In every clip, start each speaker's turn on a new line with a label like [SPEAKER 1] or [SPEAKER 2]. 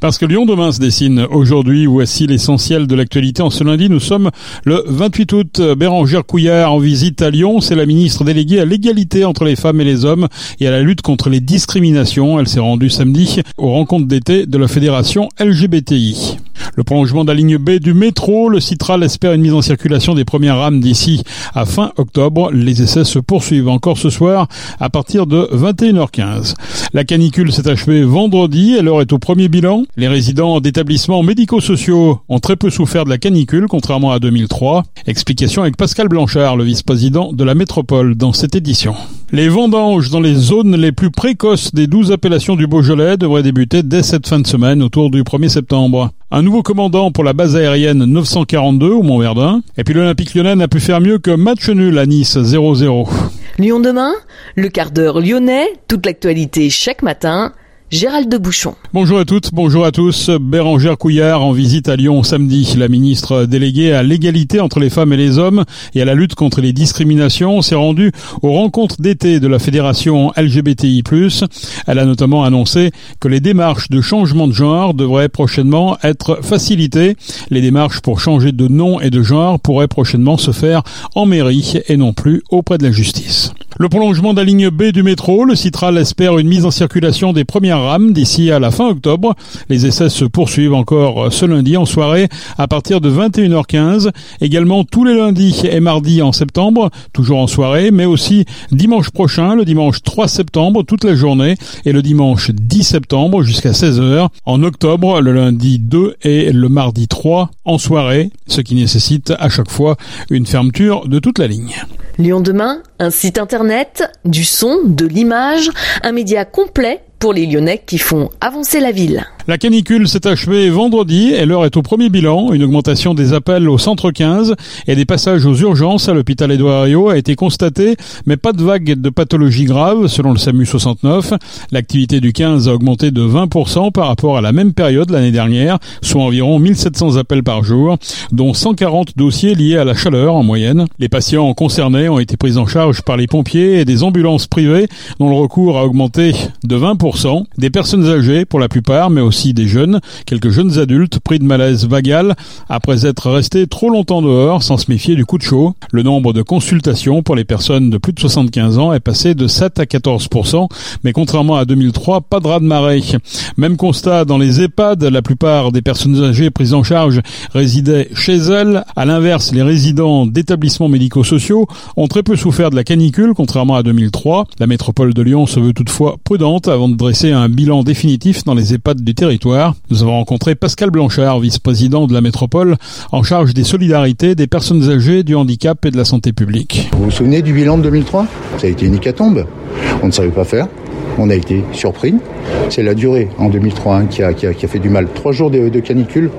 [SPEAKER 1] Parce que Lyon demain se dessine aujourd'hui, voici l'essentiel de l'actualité. En ce lundi, nous sommes le 28 août. Bérangère Couillard en visite à Lyon. C'est la ministre déléguée à l'égalité entre les femmes et les hommes et à la lutte contre les discriminations. Elle s'est rendue samedi aux rencontres d'été de la fédération LGBTI. Le prolongement de la ligne B du métro, le Citral espère une mise en circulation des premières rames d'ici à fin octobre. Les essais se poursuivent encore ce soir à partir de 21h15. La canicule s'est achevée vendredi l'heure est au premier bilan. Les résidents d'établissements médico-sociaux ont très peu souffert de la canicule, contrairement à 2003. Explication avec Pascal Blanchard, le vice-président de la métropole, dans cette édition. Les vendanges dans les zones les plus précoces des 12 appellations du Beaujolais devraient débuter dès cette fin de semaine, autour du 1er septembre. Un nouveau commandant pour la base aérienne 942 au Mont-Verdun. Et puis l'Olympique lyonnais n'a pu faire mieux que match nul à Nice 0-0.
[SPEAKER 2] Lyon demain, le quart d'heure lyonnais, toute l'actualité chaque matin Gérald de Bouchon.
[SPEAKER 1] Bonjour à toutes, bonjour à tous. Bérangère Couillard en visite à Lyon samedi. La ministre déléguée à l'égalité entre les femmes et les hommes et à la lutte contre les discriminations s'est rendue aux rencontres d'été de la fédération LGBTI+. Elle a notamment annoncé que les démarches de changement de genre devraient prochainement être facilitées. Les démarches pour changer de nom et de genre pourraient prochainement se faire en mairie et non plus auprès de la justice. Le prolongement de la ligne B du métro, le Citral espère une mise en circulation des premières rames d'ici à la fin octobre. Les essais se poursuivent encore ce lundi en soirée à partir de 21h15. Également tous les lundis et mardis en septembre, toujours en soirée, mais aussi dimanche prochain, le dimanche 3 septembre, toute la journée, et le dimanche 10 septembre jusqu'à 16h. En octobre, le lundi 2 et le mardi 3 en soirée, ce qui nécessite à chaque fois une fermeture de toute la ligne.
[SPEAKER 2] Lyon demain, un site internet, du son, de l'image, un média complet pour les Lyonnais qui font avancer la ville.
[SPEAKER 1] La canicule s'est achevée vendredi et l'heure est au premier bilan. Une augmentation des appels au centre 15 et des passages aux urgences à l'hôpital Édouard Herriot a été constatée, mais pas de vague de pathologies graves selon le SAMU 69. L'activité du 15 a augmenté de 20% par rapport à la même période l'année dernière, soit environ 1700 appels par jour, dont 140 dossiers liés à la chaleur en moyenne. Les patients concernés ont été pris en charge par les pompiers et des ambulances privées dont le recours a augmenté de 20% des personnes âgées pour la plupart, mais aussi des jeunes, quelques jeunes adultes pris de malaise vagal après être restés trop longtemps dehors sans se méfier du coup de chaud. Le nombre de consultations pour les personnes de plus de 75 ans est passé de 7 à 14%, mais contrairement à 2003, pas de raz de marée. Même constat dans les EHPAD, la plupart des personnes âgées prises en charge résidaient chez elles. À l'inverse, les résidents d'établissements médico-sociaux ont très peu souffert de la canicule, contrairement à 2003. La métropole de Lyon se veut toutefois prudente avant de dresser un bilan définitif dans les EHPAD du territoire. Nous avons rencontré Pascal Blanchard, vice-président de la métropole, en charge des solidarités, des personnes âgées, du handicap et de la santé publique.
[SPEAKER 3] Vous vous souvenez du bilan de 2003 Ça a été une hécatombe. On ne savait pas faire. On a été surpris. C'est la durée en 2003 hein, qui, a, fait du mal. Trois jours de, de canicule,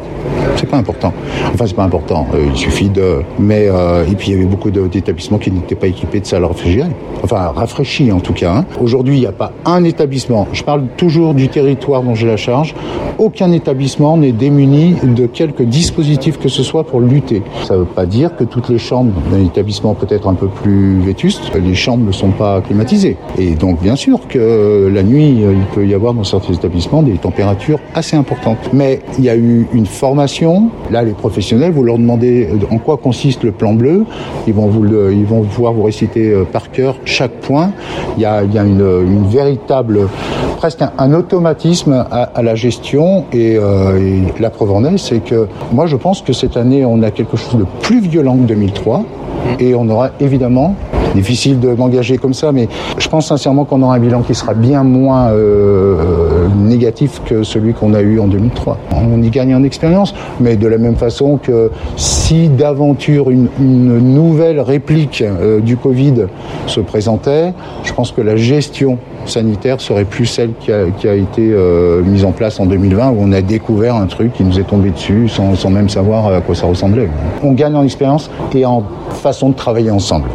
[SPEAKER 3] c'est pas important. Enfin, c'est pas important. Euh, il suffit de. Mais euh, et puis il y avait beaucoup d'établissements qui n'étaient pas équipés de salles réfrigérées. Enfin, rafraîchis en tout cas. Hein. Aujourd'hui, il n'y a pas un établissement. Je parle toujours du territoire dont j'ai la charge. Aucun établissement n'est démuni de quelque dispositif que ce soit pour lutter. Ça ne veut pas dire que toutes les chambres d'un établissement peut-être un peu plus vétustes, les chambres ne sont pas climatisées. Et donc, bien sûr que la nuit, il peut y avoir dans certains établissements des températures assez importantes. Mais il y a eu une formation. Là, les professionnels, vous leur demandez en quoi consiste le plan bleu. Ils vont, vous ils vont pouvoir vous réciter par cœur chaque point. Il y a, il y a une, véritable, presque un, automatisme à, à, la gestion. Et, euh, et la preuve en est, c'est que moi, je pense que cette année, on a quelque chose de plus violent que 2003. Et on aura évidemment difficile de m'engager comme ça, mais je pense sincèrement qu'on aura un bilan qui sera bien moins euh, négatif que celui qu'on a eu en 2003. On y gagne en expérience, mais de la même façon que si d'aventure une, nouvelle réplique euh, du Covid se présentait, je pense que la gestion sanitaire serait plus celle qui a, été euh, mise en place en 2020 où on a découvert un truc qui nous est tombé dessus sans, sans même savoir à quoi ça ressemblait. On gagne en expérience et en façon de travailler ensemble.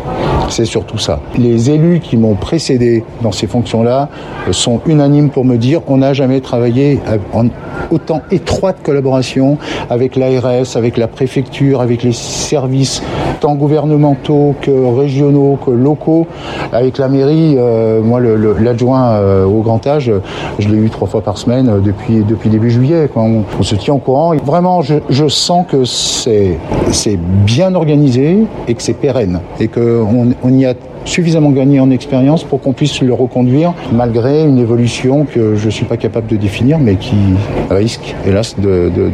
[SPEAKER 3] C'est surtout ça. Les élus qui m'ont précédé dans ces fonctions-là sont unanimes pour me dire on n'a jamais travaillé en autant étroite collaboration avec l'ARS, avec la préfecture, avec les services tant gouvernementaux que régionaux que locaux, avec la mairie. Euh, moi, l'adjoint euh, au grand âge, je l'ai eu trois fois par semaine euh, depuis début juillet. On, se tient au courant. vraiment, je, sens que c'est bien organisé et que c'est pérenne et qu'on on y a suffisamment gagné en expérience pour qu'on puisse le reconduire malgré une évolution que je ne suis pas capable de définir mais qui risque hélas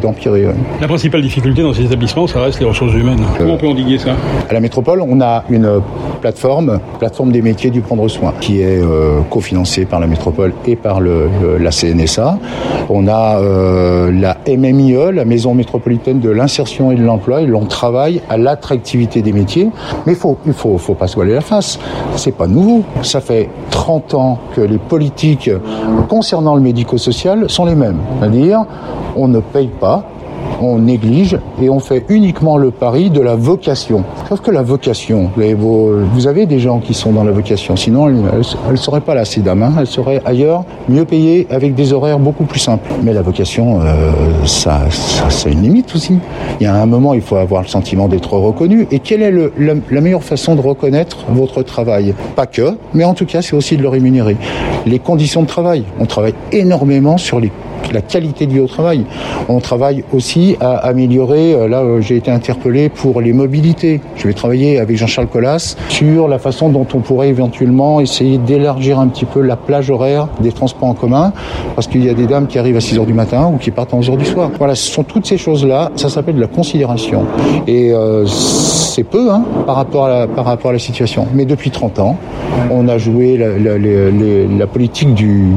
[SPEAKER 3] d'empirer. De,
[SPEAKER 1] La principale difficulté dans ces établissements, ça reste les ressources humaines. Comment on peut endiguer ça?
[SPEAKER 3] À la métropole, on a une plateforme, plateforme des métiers du prendre soin, qui est euh, cofinancée par la métropole et par le, la CNSA. On a euh, la MMIE, la Maison métropolitaine de l'insertion et de l'emploi, et l'on travaille à l'attractivité des métiers. Mais faut, il faut, faut pas se voiler la face. C'est pas nouveau. Ça fait 30 ans que les politiques concernant le médico-social sont les mêmes. C'est-à-dire, on ne paye pas on néglige et on fait uniquement le pari de la vocation. Sauf que la vocation, vous avez des gens qui sont dans la vocation, sinon elle ne serait pas là, ces dames. Hein. Elle serait ailleurs, mieux payée, avec des horaires beaucoup plus simples. Mais la vocation, euh, ça, ça, une limite aussi. Il y a un moment, il faut avoir le sentiment d'être reconnu. Et quelle est la meilleure façon de reconnaître votre travail? Pas que, mais en tout cas, c'est aussi de le rémunérer. Les conditions de travail. On travaille énormément sur les la qualité de vie au travail. On travaille aussi à améliorer, euh, là euh, j'ai été interpellé pour les mobilités. Je vais travailler avec Jean-Charles Collas sur la façon dont on pourrait éventuellement essayer d'élargir un petit peu la plage horaire des transports en commun, parce qu'il y a des dames qui arrivent à 6 heures du matin ou qui partent à 11 heures du soir. Voilà, ce sont toutes ces choses-là, ça s'appelle de la considération. Et euh, c'est peu hein, par, rapport à la, par rapport à la situation. Mais depuis 30 ans, on a joué la, politique du,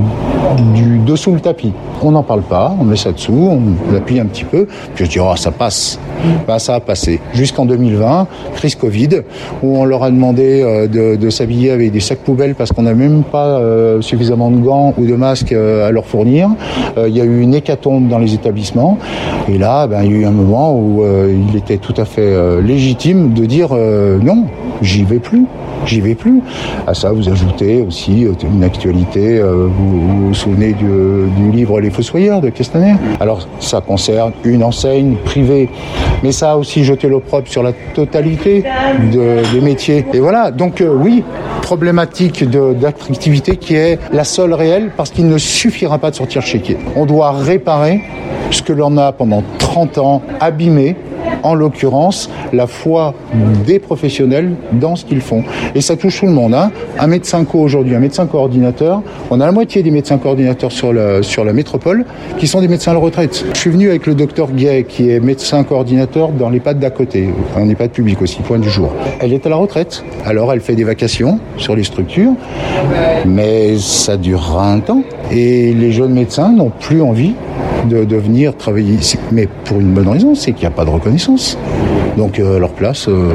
[SPEAKER 3] dessous le tapis. On n'en parle pas, on met ça dessous, on appuie un petit peu, puis je dis, oh, ça passe. Ben, ça a passé. Jusqu'en 2020, crise Covid, où on leur a demandé euh, de, s'habiller avec des sacs poubelles parce qu'on n'a même pas euh, suffisamment de gants ou de masques euh, à leur fournir. Il y a eu une hécatombe dans les établissements. Et là, ben, il y a eu un moment où il était tout à fait légitime de dire non, j'y vais plus j'y vais plus. À ça, vous ajoutez aussi une actualité, vous, vous souvenez du, livre Les Fossoyeurs de Castaner? Alors, ça concerne une enseigne privée, mais ça a aussi jeté l'opprobre sur la totalité des métiers. Et voilà, donc euh, oui, problématique d'attractivité qui est la seule réelle parce qu'il ne suffira pas de sortir chéquier. On doit réparer ce que l'on a pendant 30 ans abîmé en l'occurrence la foi des professionnels dans ce qu'ils font. Et ça touche tout le monde. Hein. Un médecin co aujourd'hui, un médecin coordinateur, on a la moitié des médecins coordinateurs sur la, sur la métropole qui sont des médecins à la retraite. Je suis venu avec le docteur Gay qui est médecin coordinateur dans l'EHPAD d'à côté, un EHPAD public aussi, point du jour. Elle est à la retraite, alors elle fait des vacations sur les structures, mais ça durera un temps. Et les jeunes médecins n'ont plus envie de, venir travailler ici. Mais pour une bonne raison, c'est qu'il n'y a pas de reconnaissance. Donc euh, leur place, euh,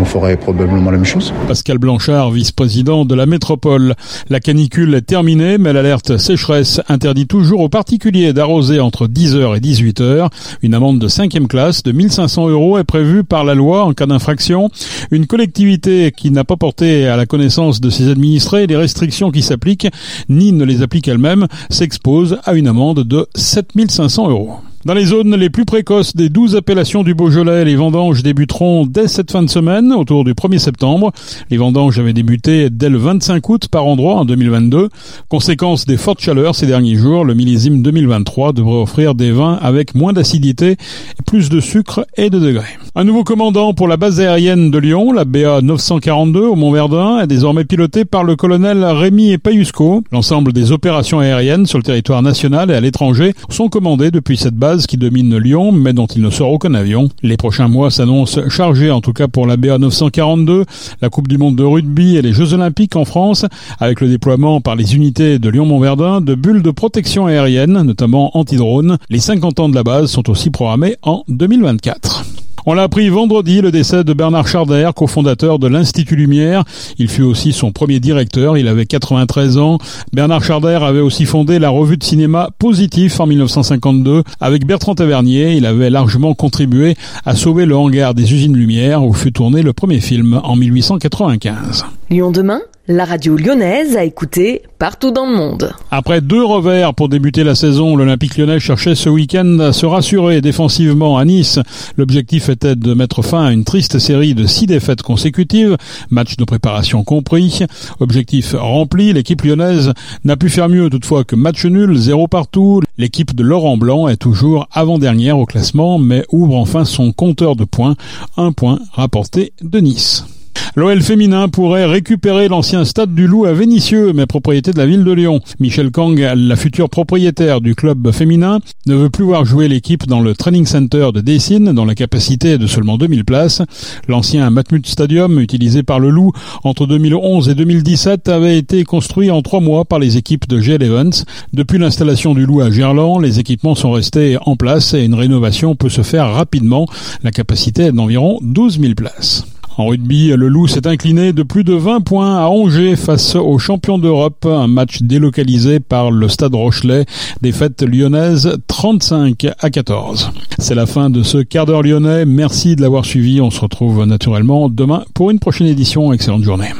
[SPEAKER 3] on ferait probablement la même chose.
[SPEAKER 1] Pascal Blanchard, vice-président de la métropole. La canicule est terminée, mais l'alerte sécheresse interdit toujours aux particuliers d'arroser entre 10h et 18h. Une amende de 5e classe de 1500 euros est prévue par la loi en cas d'infraction. Une collectivité qui n'a pas porté à la connaissance de ses administrés les restrictions qui s'appliquent, ni ne les applique elle-même, s'expose à une amende de 7500 euros. Dans les zones les plus précoces des 12 appellations du Beaujolais, les vendanges débuteront dès cette fin de semaine, autour du 1er septembre. Les vendanges avaient débuté dès le 25 août par endroit en 2022. Conséquence des fortes chaleurs ces derniers jours, le millésime 2023 devrait offrir des vins avec moins d'acidité, plus de sucre et de degrés. Un nouveau commandant pour la base aérienne de Lyon, la BA 942 au Mont-Verdun, est désormais piloté par le colonel Rémi Payusco. L'ensemble des opérations aériennes sur le territoire national et à l'étranger sont commandées depuis cette base qui domine Lyon, mais dont il ne sort aucun avion. Les prochains mois s'annoncent chargés, en tout cas pour la BA 942, la Coupe du Monde de rugby et les Jeux Olympiques en France, avec le déploiement par les unités de Lyon-Montverdun de bulles de protection aérienne, notamment anti-drone. Les 50 ans de la base sont aussi programmés en 2024. On l'a appris vendredi, le décès de Bernard Charder, cofondateur de l'Institut Lumière. Il fut aussi son premier directeur, il avait 93 ans. Bernard Charder avait aussi fondé la revue de cinéma Positif en 1952. Avec Bertrand Tavernier, il avait largement contribué à sauver le hangar des usines Lumière où fut tourné le premier film en 1895.
[SPEAKER 2] Lyon demain? La radio lyonnaise a écouté partout dans le monde.
[SPEAKER 1] Après deux revers pour débuter la saison, l'Olympique lyonnais cherchait ce week-end à se rassurer défensivement à Nice. L'objectif était de mettre fin à une triste série de six défaites consécutives, match de préparation compris. Objectif rempli, l'équipe lyonnaise n'a pu faire mieux toutefois que match nul, zéro partout. L'équipe de Laurent Blanc est toujours avant-dernière au classement, mais ouvre enfin son compteur de points, un point rapporté de Nice. L'OL féminin pourrait récupérer l'ancien stade du Loup à Vénissieux, mais propriété de la ville de Lyon. Michel Kang, la future propriétaire du club féminin, ne veut plus voir jouer l'équipe dans le training center de Dessine, dont la capacité est de seulement 2000 places. L'ancien Matmut Stadium, utilisé par le Loup entre 2011 et 2017, avait été construit en trois mois par les équipes de GL Evans. Depuis l'installation du Loup à Gerland, les équipements sont restés en place et une rénovation peut se faire rapidement. La capacité est d'environ 12 000 places. En rugby, le Loup s'est incliné de plus de 20 points à Angers face aux champions d'Europe, un match délocalisé par le Stade Rochelet, défaite lyonnaise 35 à 14. C'est la fin de ce quart d'heure lyonnais, merci de l'avoir suivi, on se retrouve naturellement demain pour une prochaine édition, excellente journée.